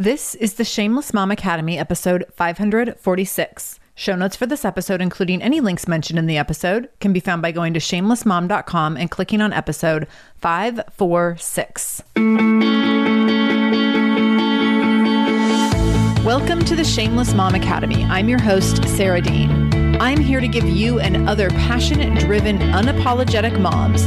This is the Shameless Mom Academy, episode 546. Show notes for this episode, including any links mentioned in the episode, can be found by going to shamelessmom.com and clicking on episode 546. Welcome to the Shameless Mom Academy. I'm your host, Sarah Dean. I'm here to give you and other passionate, driven, unapologetic moms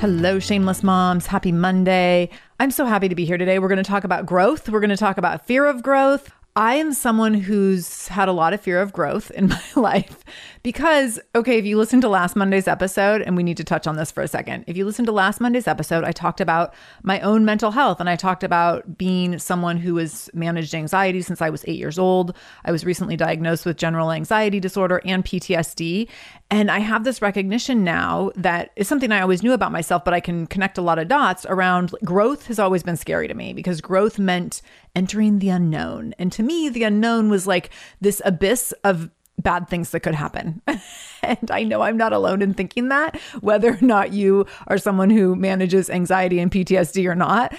Hello, shameless moms. Happy Monday. I'm so happy to be here today. We're going to talk about growth. We're going to talk about fear of growth. I am someone who's had a lot of fear of growth in my life because, okay, if you listen to last Monday's episode, and we need to touch on this for a second. If you listen to last Monday's episode, I talked about my own mental health and I talked about being someone who has managed anxiety since I was eight years old. I was recently diagnosed with general anxiety disorder and PTSD. And I have this recognition now that is something I always knew about myself, but I can connect a lot of dots around growth has always been scary to me because growth meant entering the unknown. And to me, the unknown was like this abyss of bad things that could happen. and I know I'm not alone in thinking that, whether or not you are someone who manages anxiety and PTSD or not.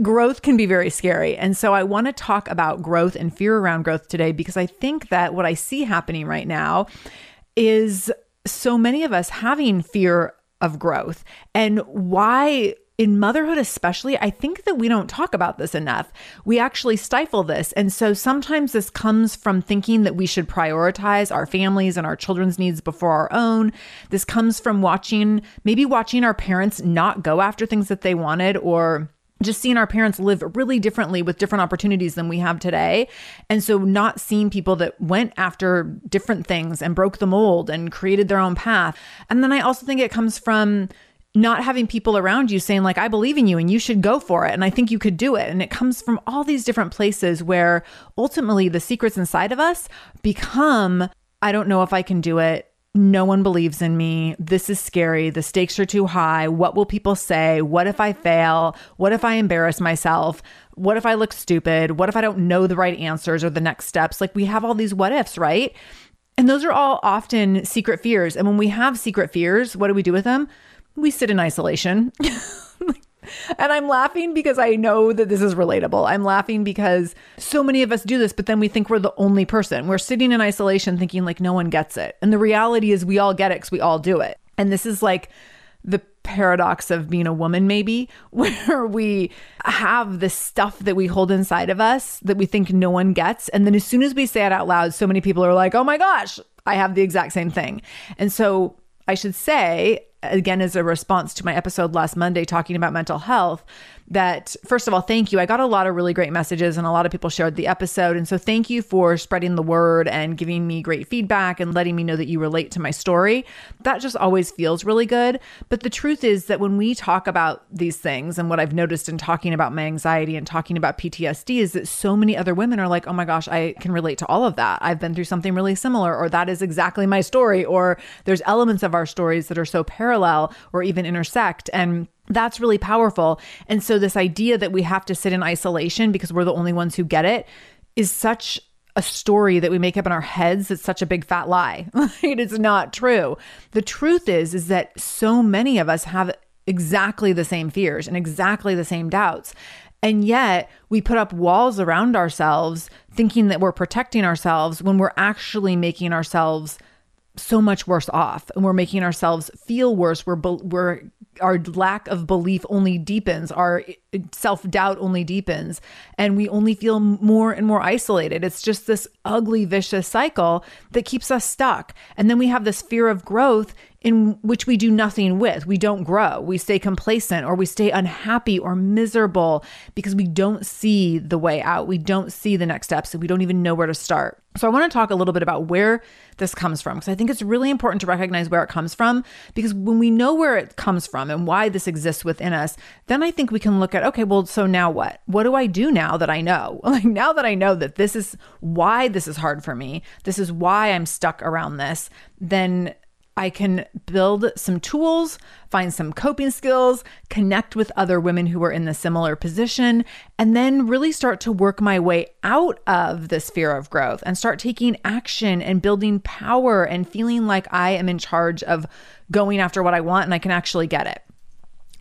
Growth can be very scary. And so I want to talk about growth and fear around growth today because I think that what I see happening right now is so many of us having fear of growth and why in motherhood, especially, I think that we don't talk about this enough. We actually stifle this. And so sometimes this comes from thinking that we should prioritize our families and our children's needs before our own. This comes from watching, maybe watching our parents not go after things that they wanted or just seeing our parents live really differently with different opportunities than we have today. And so not seeing people that went after different things and broke the mold and created their own path. And then I also think it comes from not having people around you saying like i believe in you and you should go for it and i think you could do it and it comes from all these different places where ultimately the secrets inside of us become i don't know if i can do it no one believes in me. This is scary. The stakes are too high. What will people say? What if I fail? What if I embarrass myself? What if I look stupid? What if I don't know the right answers or the next steps? Like we have all these what ifs, right? And those are all often secret fears. And when we have secret fears, what do we do with them? We sit in isolation. and I'm laughing because I know that this is relatable. I'm laughing because so many of us do this, but then we think we're the only person. We're sitting in isolation thinking like no one gets it. And the reality is we all get it because we all do it. And this is like the paradox of being a woman, maybe, where we have this stuff that we hold inside of us that we think no one gets. And then as soon as we say it out loud, so many people are like, oh my gosh, I have the exact same thing. And so I should say, again, as a response to my episode last Monday talking about mental health, that first of all, thank you. I got a lot of really great messages and a lot of people shared the episode. And so thank you for spreading the word and giving me great feedback and letting me know that you relate to my story. That just always feels really good. But the truth is that when we talk about these things and what I've noticed in talking about my anxiety and talking about PTSD is that so many other women are like, oh my gosh, I can relate to all of that. I've been through something really similar, or that is exactly my story, or there's elements of our stories that are so parallel or even intersect. And that's really powerful. And so, this idea that we have to sit in isolation because we're the only ones who get it is such a story that we make up in our heads it's such a big fat lie. It is not true. The truth is is that so many of us have exactly the same fears and exactly the same doubts. And yet we put up walls around ourselves thinking that we're protecting ourselves when we're actually making ourselves so much worse off and we're making ourselves feel worse. We're we're our lack of belief only deepens our self-doubt only deepens and we only feel more and more isolated it's just this ugly vicious cycle that keeps us stuck and then we have this fear of growth in which we do nothing with. We don't grow. We stay complacent or we stay unhappy or miserable because we don't see the way out. We don't see the next steps and we don't even know where to start. So, I want to talk a little bit about where this comes from because I think it's really important to recognize where it comes from. Because when we know where it comes from and why this exists within us, then I think we can look at okay, well, so now what? What do I do now that I know? Like, now that I know that this is why this is hard for me, this is why I'm stuck around this, then I can build some tools, find some coping skills, connect with other women who are in the similar position, and then really start to work my way out of this fear of growth and start taking action and building power and feeling like I am in charge of going after what I want and I can actually get it.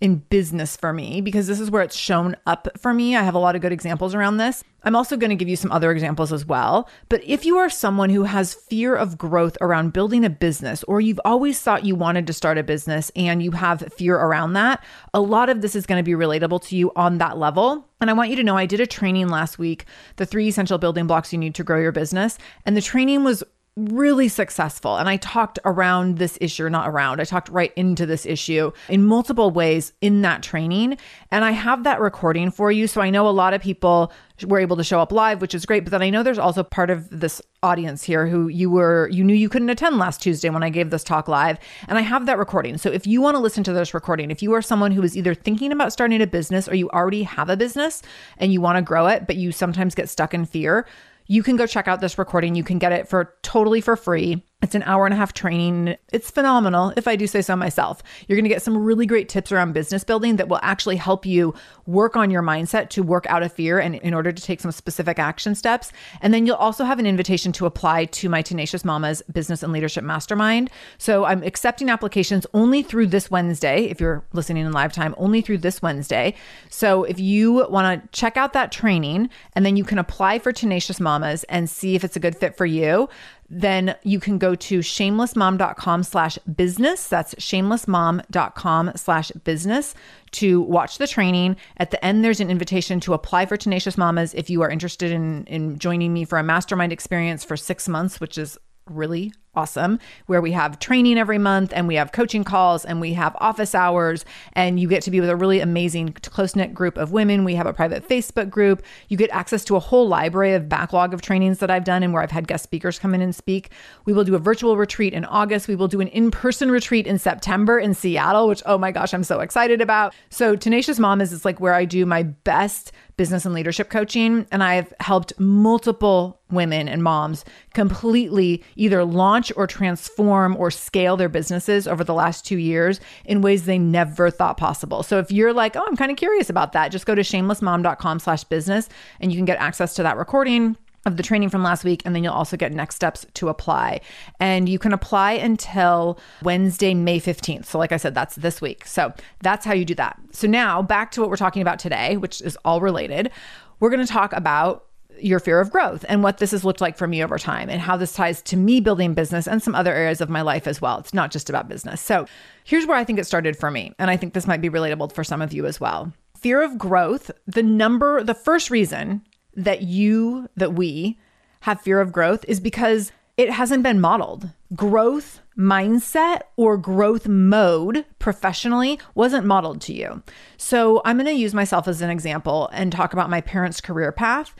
in business for me because this is where it's shown up for me. I have a lot of good examples around this. I'm also going to give you some other examples as well. But if you are someone who has fear of growth around building a business, or you've always thought you wanted to start a business and you have fear around that, a lot of this is going to be relatable to you on that level. And I want you to know I did a training last week, the three essential building blocks you need to grow your business. And the training was really successful. And I talked around this issue, not around, I talked right into this issue in multiple ways in that training. And I have that recording for you. So I know a lot of people were able to show up live, which is great. But then I know there's also part of this audience here who you were, you knew you couldn't attend last Tuesday when I gave this talk live. And I have that recording. So if you want to listen to this recording, if you are someone who is either thinking about starting a business or you already have a business and you want to grow it, but you sometimes get stuck in fear, you can go check out this recording. You can get it for totally for free. It's an hour and a half training. It's phenomenal, if I do say so myself. You're going to get some really great tips around business building that will actually help you work on your mindset to work out of fear and in order to take some specific action steps. And then you'll also have an invitation to apply to my Tenacious Mamas Business and Leadership Mastermind. So I'm accepting applications only through this Wednesday. If you're listening in live time, only through this Wednesday. So if you want to check out that training and then you can apply for Tenacious Mamas and see if it's a good fit for you then you can go to shamelessmom.com slash business. That's shamelessmom.com slash business to watch the training. At the end, there's an invitation to apply for Tenacious Mamas if you are interested in, in joining me for a mastermind experience for six months, which is really awesome where we have training every month and we have coaching calls and we have office hours and you get to be with a really amazing close-knit group of women. We have a private facebook group. You get access to a whole library of backlog of trainings that i've done and where i've had guest speakers come in and speak. We will do a virtual retreat in august. We will do an in-person retreat in september in seattle which oh my gosh i'm so excited about. So Tenacious Mamas, is like where i do my best business and leadership coaching and i've helped multiple women and moms completely either launch launch or transform or scale their businesses over the last two years in ways they never thought possible. So if you're like, oh, I'm kind of curious about that, just go to shamelessmom.com slash business and you can get access to that recording of the training from last week, and then you'll also get next steps to apply. And you can apply until Wednesday, May 15th. So, like I said, that's this week. So, that's how you do that. So, now back to what we're talking about today, which is all related. We're going to talk about your fear of growth and what this has looked like for me over time and how this ties to me building business and some other areas of my life as well. It's not just about business. So, here's where I think it started for me. And I think this might be relatable for some of you as well. Fear of growth, the number, the first reason that you, that we have fear of growth is because it hasn't been modeled. Growth mindset or growth mode professionally wasn't modeled to you. So, I'm going to use myself as an example and talk about my parents' career path.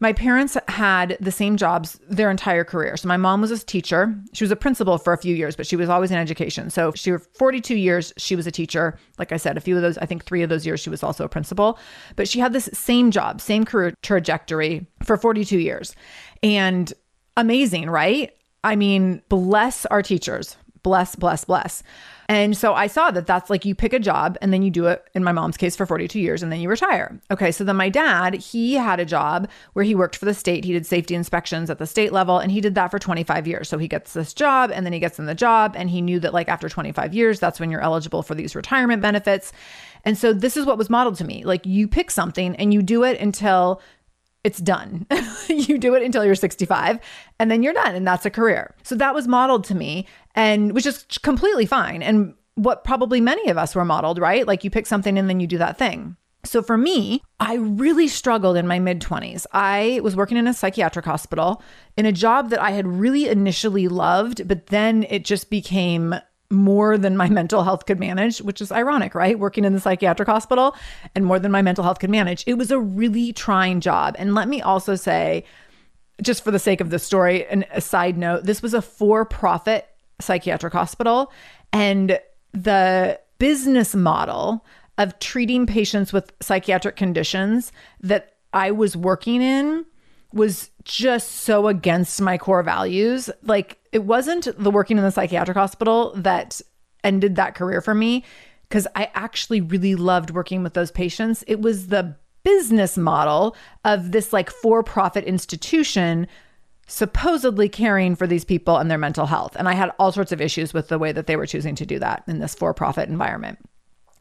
My parents had the same jobs their entire career. So my mom was a teacher. She was a principal for a few years, but she was always in education. So she was 42 years she was a teacher. Like I said, a few of those, I think 3 of those years she was also a principal. But she had this same job, same career trajectory for 42 years. And amazing, right? I mean, bless our teachers. Bless, bless, bless. And so I saw that that's like you pick a job and then you do it in my mom's case for 42 years and then you retire. Okay, so then my dad, he had a job where he worked for the state. He did safety inspections at the state level and he did that for 25 years. So he gets this job and then he gets in the job and he knew that like after 25 years, that's when you're eligible for these retirement benefits. And so this is what was modeled to me. Like you pick something and you do it until it's done. you do it until you're 65 and then you're done and that's a career. So that was modeled to me and which is completely fine and what probably many of us were modeled, right? Like you pick something and then you do that thing. So for me, I really struggled in my mid 20s. I was working in a psychiatric hospital in a job that I had really initially loved, but then it just became more than my mental health could manage, which is ironic, right? Working in the psychiatric hospital and more than my mental health could manage. It was a really trying job. And let me also say, just for the sake of the story, and a side note, this was a for profit psychiatric hospital. And the business model of treating patients with psychiatric conditions that I was working in was just so against my core values. Like, it wasn't the working in the psychiatric hospital that ended that career for me because I actually really loved working with those patients. It was the business model of this like for profit institution supposedly caring for these people and their mental health. And I had all sorts of issues with the way that they were choosing to do that in this for profit environment.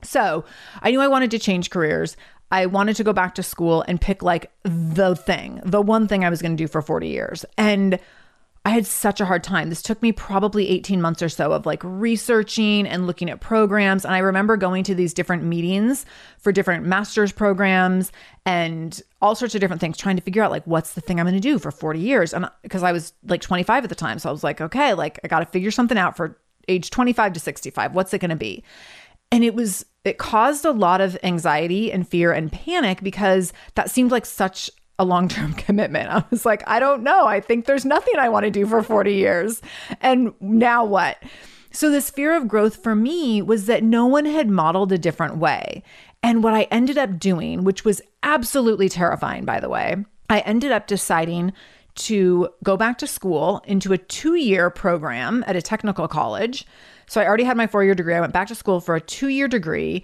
So I knew I wanted to change careers. I wanted to go back to school and pick like the thing, the one thing I was going to do for 40 years. And I had such a hard time. This took me probably 18 months or so of like researching and looking at programs. And I remember going to these different meetings for different master's programs and all sorts of different things, trying to figure out like what's the thing I'm going to do for 40 years. And because I was like 25 at the time. So I was like, okay, like I got to figure something out for age 25 to 65. What's it going to be? And it was, it caused a lot of anxiety and fear and panic because that seemed like such a long term commitment. I was like, I don't know. I think there's nothing I want to do for 40 years. And now what? So, this fear of growth for me was that no one had modeled a different way. And what I ended up doing, which was absolutely terrifying, by the way, I ended up deciding to go back to school into a two year program at a technical college. So, I already had my four year degree. I went back to school for a two year degree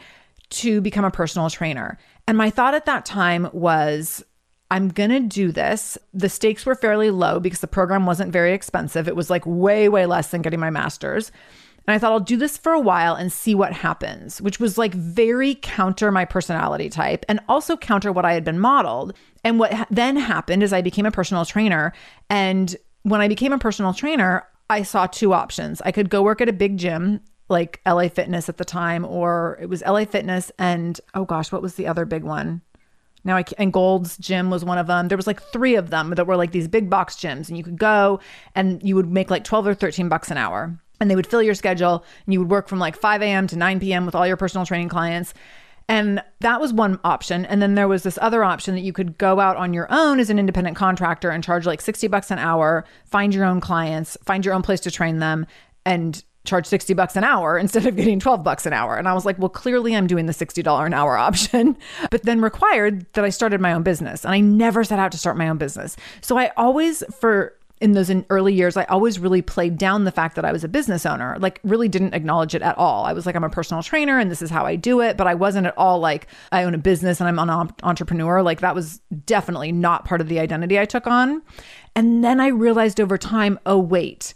to become a personal trainer. And my thought at that time was, I'm going to do this. The stakes were fairly low because the program wasn't very expensive. It was like way, way less than getting my master's. And I thought I'll do this for a while and see what happens, which was like very counter my personality type and also counter what I had been modeled. And what ha- then happened is I became a personal trainer. And when I became a personal trainer, I saw two options. I could go work at a big gym like LA Fitness at the time, or it was LA Fitness and oh gosh, what was the other big one? Now I and Gold's Gym was one of them. There was like three of them that were like these big box gyms, and you could go and you would make like twelve or thirteen bucks an hour, and they would fill your schedule, and you would work from like five a.m. to nine p.m. with all your personal training clients. And that was one option. And then there was this other option that you could go out on your own as an independent contractor and charge like 60 bucks an hour, find your own clients, find your own place to train them, and charge 60 bucks an hour instead of getting 12 bucks an hour. And I was like, well, clearly I'm doing the $60 an hour option, but then required that I started my own business. And I never set out to start my own business. So I always, for in those in early years, I always really played down the fact that I was a business owner, like really didn't acknowledge it at all. I was like, I'm a personal trainer and this is how I do it. But I wasn't at all like, I own a business and I'm an entrepreneur. Like that was definitely not part of the identity I took on. And then I realized over time, oh, wait,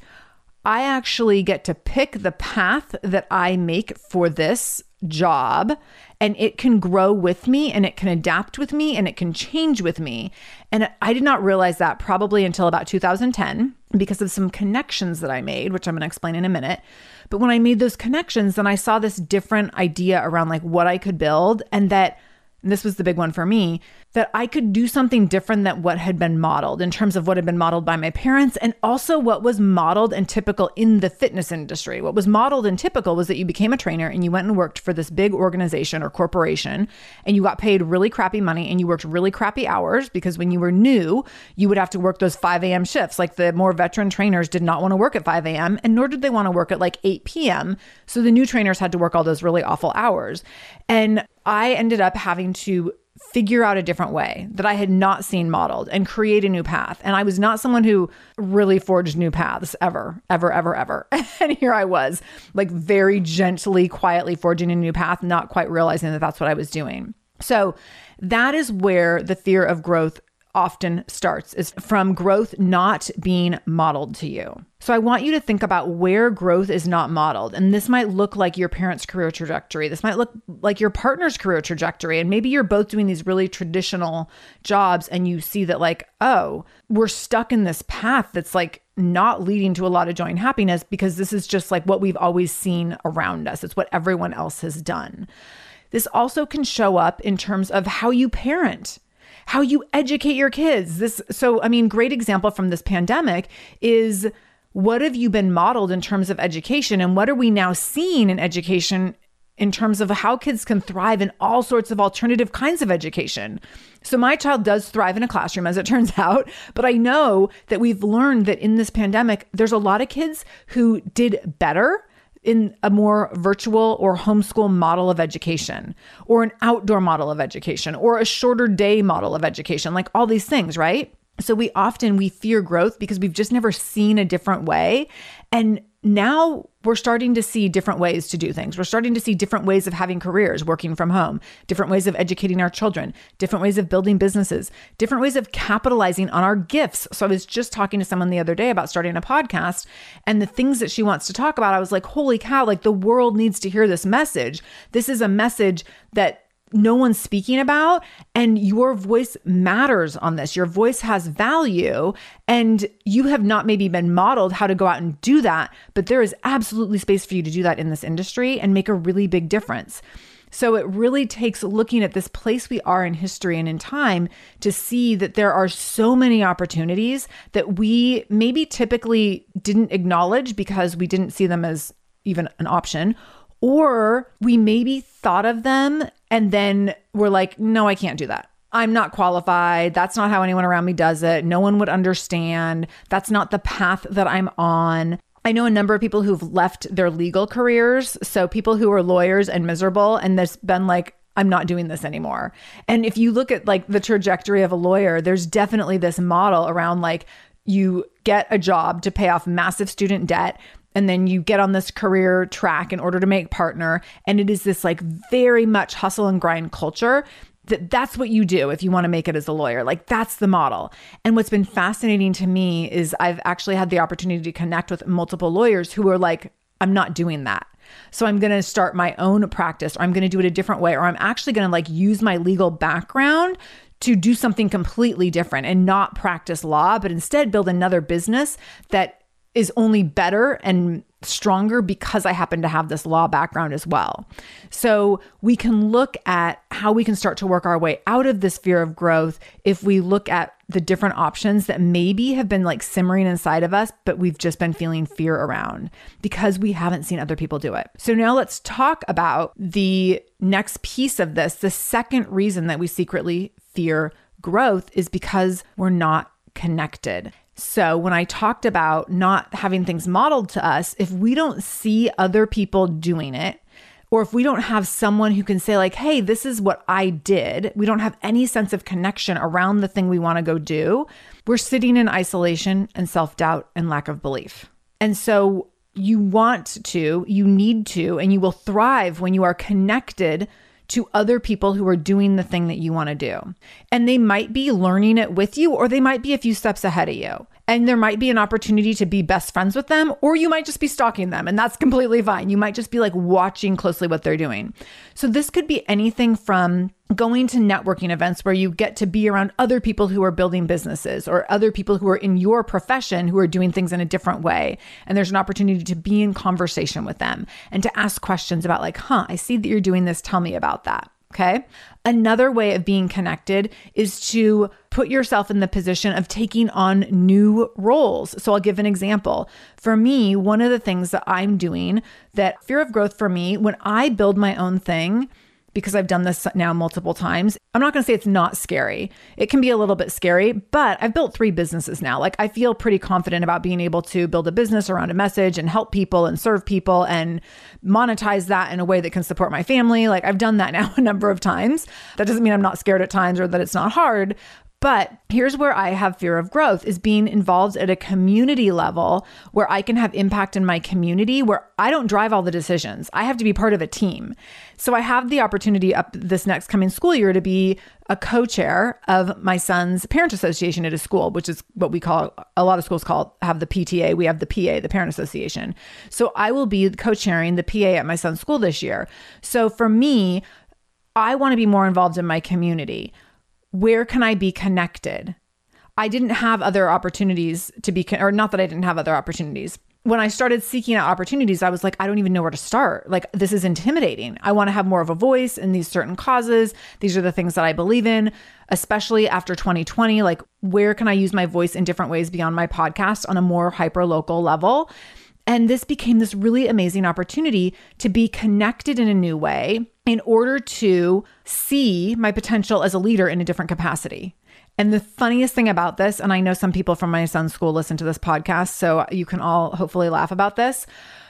I actually get to pick the path that I make for this job and it can grow with me and it can adapt with me and it can change with me. And I did not realize that probably until about 2010 because of some connections that I made, which I'm going to explain in a minute. But when I made those connections, then I saw this different idea around like what I could build and that and this was the big one for me, that I could do something different than what had been modeled in terms of what had been modeled by my parents and also what was modeled and typical in the fitness industry. What was modeled and typical was that you became a trainer and you went and worked for this big organization or corporation and you got paid really crappy money and you worked really crappy hours because when you were new, you would have to work those 5 a.m. shifts. Like the more veteran trainers did not want to work at 5 a.m. and nor did they want to work at like 8 p.m. So the new trainers had to work all those really awful hours. And I ended up having to figure out a different way that I had not seen modeled and create a new path. And I was not someone who really forged new paths ever, ever, ever, ever. and here I was, like very gently, quietly forging a new path, not quite realizing that that's what I was doing. So that is where the fear of growth often starts is from growth not being modeled to you. So I want you to think about where growth is not modeled. And this might look like your parents' career trajectory. This might look like your partner's career trajectory. And maybe you're both doing these really traditional jobs and you see that, like, oh, we're stuck in this path that's like not leading to a lot of joy and happiness because this is just like what we've always seen around us. It's what everyone else has done. This also can show up in terms of how you parent how you educate your kids. This so I mean great example from this pandemic is what have you been modeled in terms of education and what are we now seeing in education in terms of how kids can thrive in all sorts of alternative kinds of education. So, my child does thrive in a classroom, as it turns out, but I know that we've learned that in this pandemic, there's a lot of kids who did better in a more virtual or homeschool model of education, or an outdoor model of education, or a shorter day model of education, like all these things, right? So we often we fear growth because we've just never seen a different way. And now we're starting to see different ways to do things. We're starting to see different ways of having careers, working from home, different ways of educating our children, different ways of building businesses, different ways of capitalizing on our gifts. So I was just talking to someone the other day about starting a podcast and the things that she wants to talk about. I was like, holy cow, like the world needs to hear this message. This is a message that no one's speaking about and your voice matters on this. Your voice has value and you have not maybe been modeled how to go out and do that but there is absolutely space for you to do that in this industry and make a really big difference. So it really takes looking at this place we are in history and in time to see that there are so many opportunities that we maybe typically didn't acknowledge because we didn't see them as even an option or we maybe thought of them and then we're like, no, I can't do that. I'm not qualified. That's not how anyone around me does it. No one would understand. That's not the path that I'm on. I know a number of people who've left their legal careers. So people who are lawyers and miserable, and there's been like, I'm not doing this anymore. And if you look at like the trajectory of a lawyer, there's definitely this model around like you get a job to pay off massive student debt and then you get on this career track in order to make partner. And it is this like very much hustle and grind culture that that's what you do if you want to make it as a lawyer. Like that's the model. And what's been fascinating to me is i've actually had the opportunity to connect with multiple lawyers who are like i'm not doing that. So I'm going to start my own practice or I'm going to do it a different way or I'm actually going to like use my legal background to do something completely different and not practice law but instead build another business that is only better and stronger because I happen to have this law background as well. So we can look at how we can start to work our way out of this fear of growth if we look at the different options that maybe have been like simmering inside of us, but we've just been feeling fear around because we haven't seen other people do it. So now let's talk about the next piece of this. The second reason that we secretly fear growth is because we're not connected. So, when I talked about not having things modeled to us, if we don't see other people doing it, or if we don't have someone who can say, like, hey, this is what I did, we don't have any sense of connection around the thing we want to go do, we're sitting in isolation and self doubt and lack of belief. And so, you want to, you need to, and you will thrive when you are connected to other people who are doing the thing that you want to do. And they might be learning it with you, or they might be a few steps ahead of you. And there might be an opportunity to be best friends with them, or you might just be stalking them, and that's completely fine. You might just be like watching closely what they're doing. So, this could be anything from going to networking events where you get to be around other people who are building businesses or other people who are in your profession who are doing things in a different way. And there's an opportunity to be in conversation with them and to ask questions about, like, huh, I see that you're doing this. Tell me about that. Okay. Another way of being connected is to put yourself in the position of taking on new roles. So I'll give an example. For me, one of the things that I'm doing that fear of growth for me, when I build my own thing, because I've done this now multiple times. I'm not going to say it's not scary. It can be a little bit scary, but I've built three businesses now. Like I feel pretty confident about being able to build a business around a message and help people and serve people and monetize that in a way that can support my family. Like I've done that now a number of times. That doesn't mean I'm not scared at times or that it's not hard, but here's where I have fear of growth is being involved at a community level where I can have impact in my community where I don't drive all the decisions. I have to be part of a team. So I have the opportunity up this next coming school year to be a co-chair of my son's parent association at his school, which is what we call a lot of schools call have the PTA. We have the PA, the parent association. So I will be co-chairing the PA at my son's school this year. So for me, I want to be more involved in my community where can I be connected? I didn't have other opportunities to be, or not that I didn't have other opportunities. when I started seeking out opportunities, I was like, I don't even know where to start. Like, this is intimidating. I want to have more of a voice in these certain causes. These are the things that I believe in, especially after 2020. Like, where can I use my voice in different ways beyond my podcast on a more hyper local level? And this became this really amazing opportunity to be connected in a new way in order to see my potential as a leader in a different capacity. And the funniest thing about this, and I know some people from my son's school listen to this podcast, so you can all hopefully laugh about this.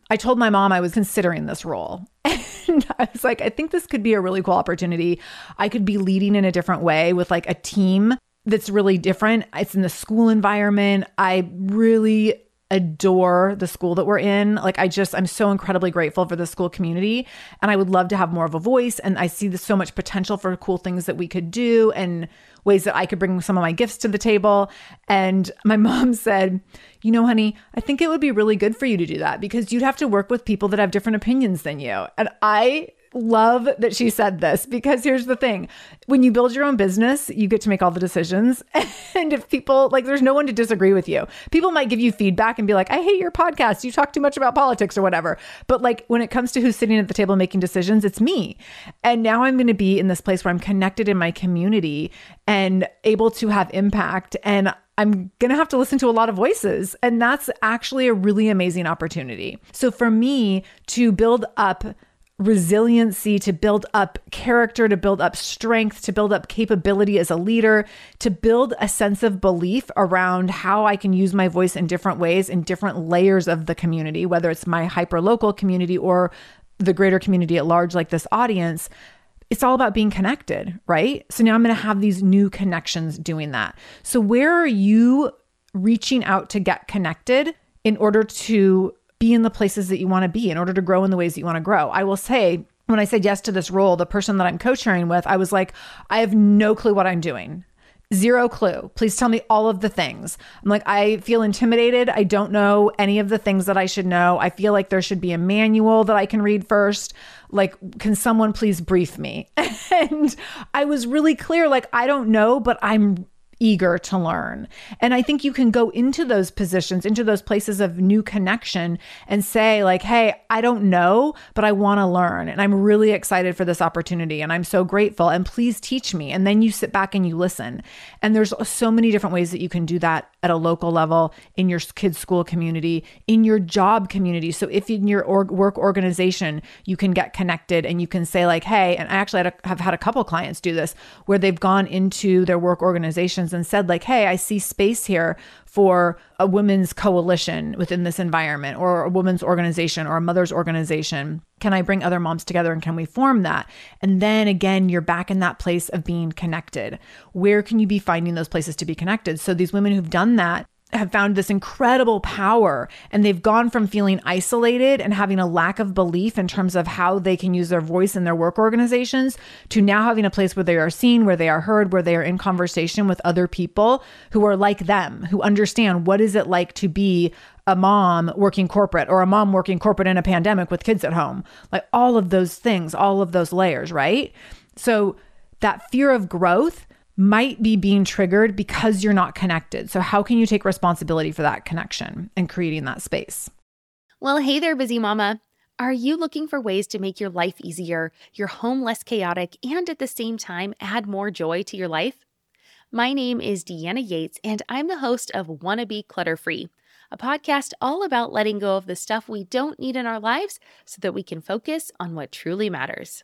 I told my mom I was considering this role. And I was like, I think this could be a really cool opportunity. I could be leading in a different way with like a team that's really different. It's in the school environment. I really adore the school that we're in. Like I just I'm so incredibly grateful for the school community and I would love to have more of a voice and I see so much potential for cool things that we could do and ways that I could bring some of my gifts to the table. And my mom said, You know, honey, I think it would be really good for you to do that because you'd have to work with people that have different opinions than you. And I love that she said this because here's the thing when you build your own business, you get to make all the decisions. And if people like, there's no one to disagree with you. People might give you feedback and be like, I hate your podcast. You talk too much about politics or whatever. But like, when it comes to who's sitting at the table making decisions, it's me. And now I'm going to be in this place where I'm connected in my community and able to have impact. And I'm going to have to listen to a lot of voices. And that's actually a really amazing opportunity. So for me to build up resiliency, to build up character, to build up strength, to build up capability as a leader, to build a sense of belief around how I can use my voice in different ways in different layers of the community, whether it's my hyper local community or the greater community at large, like this audience. It's all about being connected, right? So now I'm going to have these new connections doing that. So, where are you reaching out to get connected in order to be in the places that you want to be in order to grow in the ways that you want to grow. I will say, when I said yes to this role, the person that I'm co chairing with, I was like, I have no clue what I'm doing. Zero clue. Please tell me all of the things. I'm like, I feel intimidated. I don't know any of the things that I should know. I feel like there should be a manual that I can read first. Like, can someone please brief me? and I was really clear, like, I don't know, but I'm eager to learn. And I think you can go into those positions, into those places of new connection and say, like, hey, I don't know, but I want to learn. And I'm really excited for this opportunity. And I'm so grateful. And please teach me. And then you sit back and you listen. And there's so many different ways that you can do that at a local level, in your kids' school community, in your job community. So if in your org- work organization, you can get connected and you can say, like, hey, and I actually had a, have had a couple clients do this where they've gone into their work organization and said like hey i see space here for a women's coalition within this environment or a women's organization or a mother's organization. Can i bring other moms together and can we form that? And then again you're back in that place of being connected. Where can you be finding those places to be connected? So these women who've done that have found this incredible power and they've gone from feeling isolated and having a lack of belief in terms of how they can use their voice in their work organizations to now having a place where they are seen, where they are heard, where they are in conversation with other people who are like them, who understand what is it like to be a mom working corporate or a mom working corporate in a pandemic with kids at home. Like all of those things, all of those layers, right? So that fear of growth might be being triggered because you're not connected. So, how can you take responsibility for that connection and creating that space? Well, hey there, busy mama. Are you looking for ways to make your life easier, your home less chaotic, and at the same time add more joy to your life? My name is Deanna Yates, and I'm the host of Wanna Be Clutter Free, a podcast all about letting go of the stuff we don't need in our lives so that we can focus on what truly matters.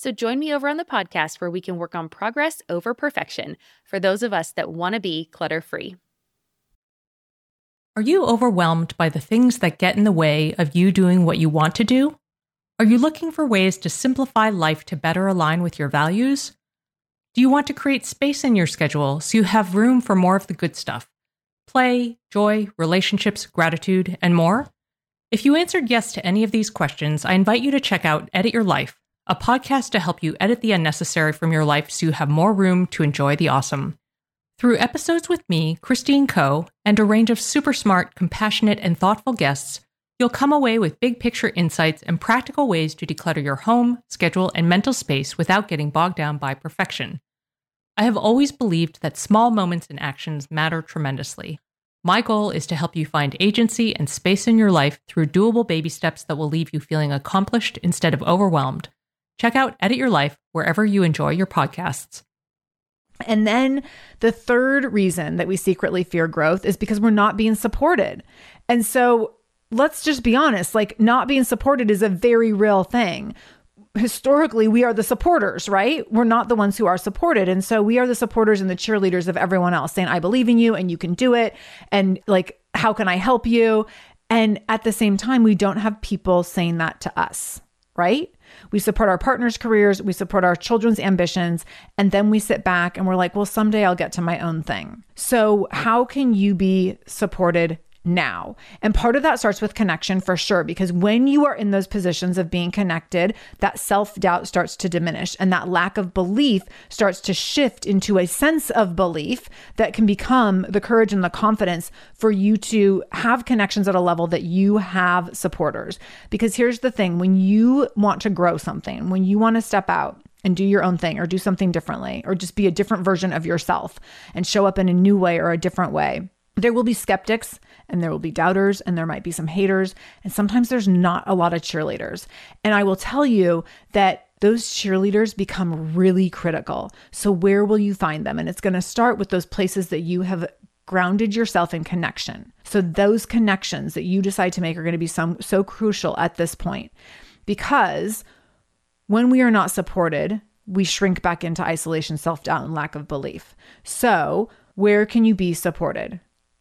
So join me over on the podcast where we can work on progress over perfection for those of us that want to be clutter free. Are you overwhelmed by the things that get in the way of you doing what you want to do? Are you looking for ways to simplify life to better align with your values? Do you want to create space in your schedule so you have room for more of the good stuff? Play, joy, relationships, gratitude, and more? If you answered yes to any of these questions, I invite you to check out Edit Your Life, a podcast to help you edit the unnecessary from your life so you have more room to enjoy the awesome. Through episodes with me, Christine Koh, and a range of super smart, compassionate, and thoughtful guests, you'll come away with big picture insights and practical ways to declutter your home, schedule, and mental space without getting bogged down by perfection. I have always believed that small moments and actions matter tremendously. My goal is to help you find agency and space in your life through doable baby steps that will leave you feeling accomplished instead of overwhelmed. Check out Edit Your Life wherever you enjoy your podcasts. And then the third reason that we secretly fear growth is because we're not being supported. And so let's just be honest like, not being supported is a very real thing historically we are the supporters, right? We're not the ones who are supported. And so we are the supporters and the cheerleaders of everyone else saying, I believe in you and you can do it. And like, how can I help you? And at the same time, we don't have people saying that to us, right? We support our partners' careers, we support our children's ambitions, and then we sit back and we're like, well, someday I'll get to my own thing. So, how can you be supported now. And part of that starts with connection for sure, because when you are in those positions of being connected, that self doubt starts to diminish and that lack of belief starts to shift into a sense of belief that can become the courage and the confidence for you to have connections at a level that you have supporters. Because here's the thing when you want to grow something, when you want to step out, and do your own thing or do something differently or just be a different version of yourself and show up in a new way or a different way there will be skeptics and there will be doubters and there might be some haters. And sometimes there's not a lot of cheerleaders. And I will tell you that those cheerleaders become really critical. So, where will you find them? And it's going to start with those places that you have grounded yourself in connection. So, those connections that you decide to make are going to be some, so crucial at this point because when we are not supported, we shrink back into isolation, self doubt, and lack of belief. So, where can you be supported?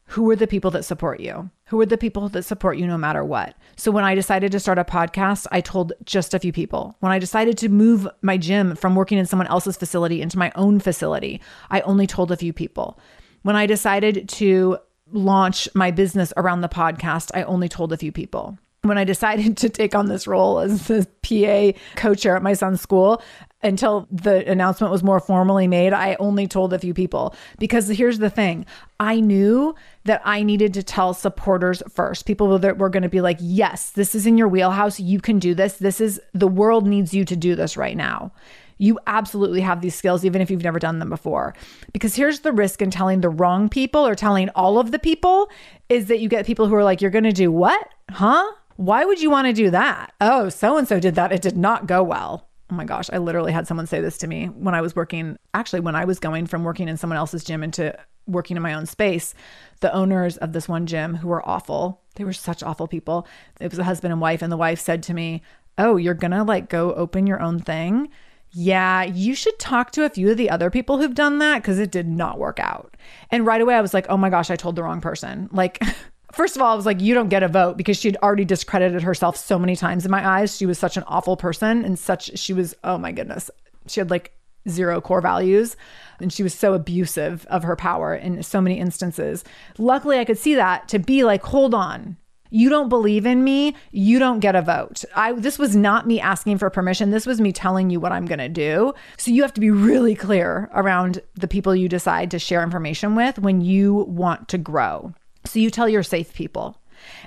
Who are the people that support you? Who are the people that support you no matter what? So when I decided to start a podcast, I told just a few people. When I decided to move my gym from working in someone else's facility into my own facility, I only told a few people. When I decided to launch my business around the podcast, I only told a few people when I decided to take on this role as the PA co-chair at my son's school, until the announcement was more formally made, I only told a few people because here's the thing. I knew that I needed to tell supporters first, people that were going to be like, yes, this is in your wheelhouse. You can do this. This is the world needs you to do this right now. You absolutely have these skills, even if you've never done them before. Because here's the risk in telling the wrong people or telling all of the people is that you get people who are like, you're going to do what? Huh? Why would you want to do that? Oh, so and so did that. It did not go well. Oh my gosh, I literally had someone say this to me when I was working, actually, when I was going from working in someone else's gym into working in my own space. The owners of this one gym, who were awful, they were such awful people. It was a husband and wife, and the wife said to me, Oh, you're gonna like go open your own thing? Yeah, you should talk to a few of the other people who've done that because it did not work out. And right away, I was like, Oh my gosh, I told the wrong person. Like, First of all, I was like, you don't get a vote because she'd already discredited herself so many times in my eyes. She was such an awful person and such, she was, oh my goodness. She had like zero core values and she was so abusive of her power in so many instances. Luckily, I could see that to be like, hold on. You don't believe in me, you don't get a vote. I this was not me asking for permission. This was me telling you what I'm going to do. So you have to be really clear around the people you decide to share information with when you want to grow. So you tell your safe people.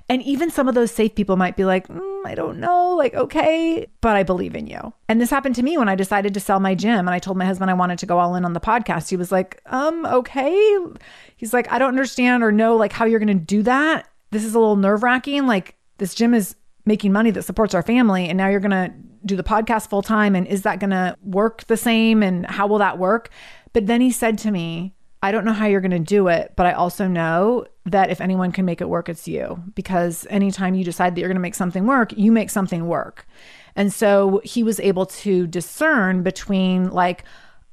And even some of those safe people might be like, mm, I don't know, like, okay, but I believe in you. And this happened to me when I decided to sell my gym and I told my husband I wanted to go all in on the podcast. He was like, um, okay. He's like, I don't understand or know like how you're going to do that. This is a little nerve wracking. Like, this gym is making money that supports our family. And now you're going to do the podcast full time. And is that going to work the same? And how will that work? But then he said to me, I don't know how you're going to do it, but I also know that if anyone can make it work, it's you. Because anytime you decide that you're going to make something work, you make something work. And so he was able to discern between like,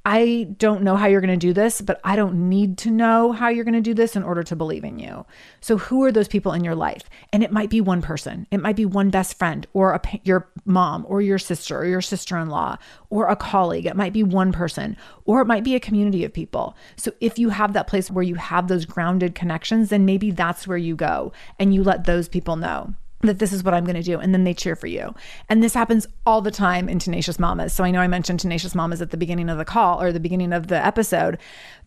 I don't know how you're going to do this, but I don't need to know how you're going to do this in order to believe in you. So, who are those people in your life? And it might be one person, it might be one best friend, or a, your mom, or your sister, or your sister in law, or a colleague. It might be one person, or it might be a community of people. So, if you have that place where you have those grounded connections, then maybe that's where you go and you let those people know. That this is what I'm going to do. And then they cheer for you. And this happens all the time in Tenacious Mamas. So I know I mentioned Tenacious Mamas at the beginning of the call or the beginning of the episode,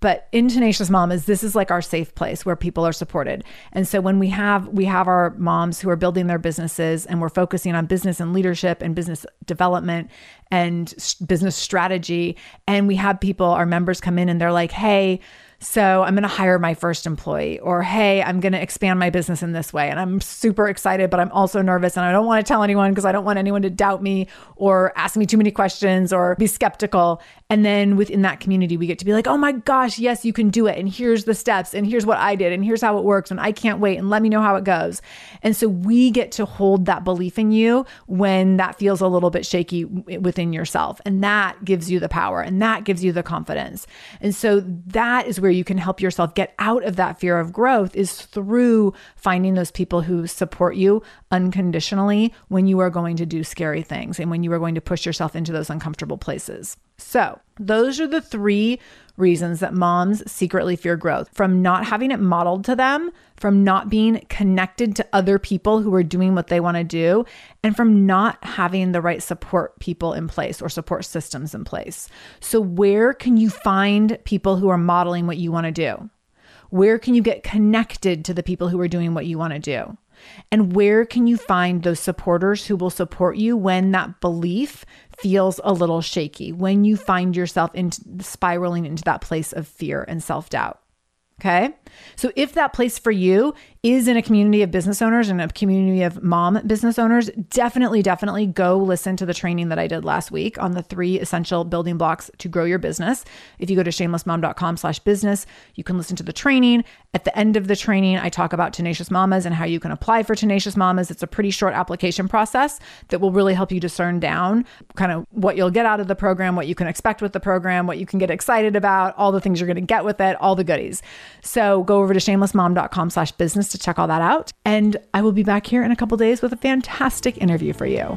but in Tenacious Mamas, this is like our safe place where people are supported. And so when we have we have our moms who are building their businesses and we're focusing on business and leadership and business development and business strategy and we have people our members come in and they're like, "Hey, so I'm going to hire my first employee, or hey, I'm going to expand my business in this way. And I'm super excited, but I'm also nervous and I don't want to tell anyone because I don't want anyone to doubt me or ask me too many questions or be skeptical. And then within that community, we get to be like, oh my gosh, yes, you can do it. And here's the steps, and here's what I did, and here's how it works. And I can't wait, and let me know how it goes. And so we get to hold that belief in you when that feels a little bit shaky within yourself. And that gives you the power and that gives you the confidence. And so that is where you can help yourself get out of that fear of growth is through finding those people who support you unconditionally when you are going to do scary things and when you are going to push yourself into those uncomfortable places. So, those are the three reasons that moms secretly fear growth from not having it modeled to them, from not being connected to other people who are doing what they want to do, and from not having the right support people in place or support systems in place. So, where can you find people who are modeling what you want to do? Where can you get connected to the people who are doing what you want to do? And where can you find those supporters who will support you when that belief feels a little shaky, when you find yourself in spiraling into that place of fear and self doubt? Okay. So if that place for you is in a community of business owners and a community of mom business owners, definitely, definitely go listen to the training that I did last week on the three essential building blocks to grow your business. If you go to shamelessmom.com slash business, you can listen to the training. At the end of the training, I talk about Tenacious Mamas and how you can apply for Tenacious Mamas. It's a pretty short application process that will really help you discern down kind of what you'll get out of the program, what you can expect with the program, what you can get excited about, all the things you're going to get with it, all the goodies. So go over to shamelessmom.com slash business to check all that out. And I will be back here in a couple days with a fantastic interview for you.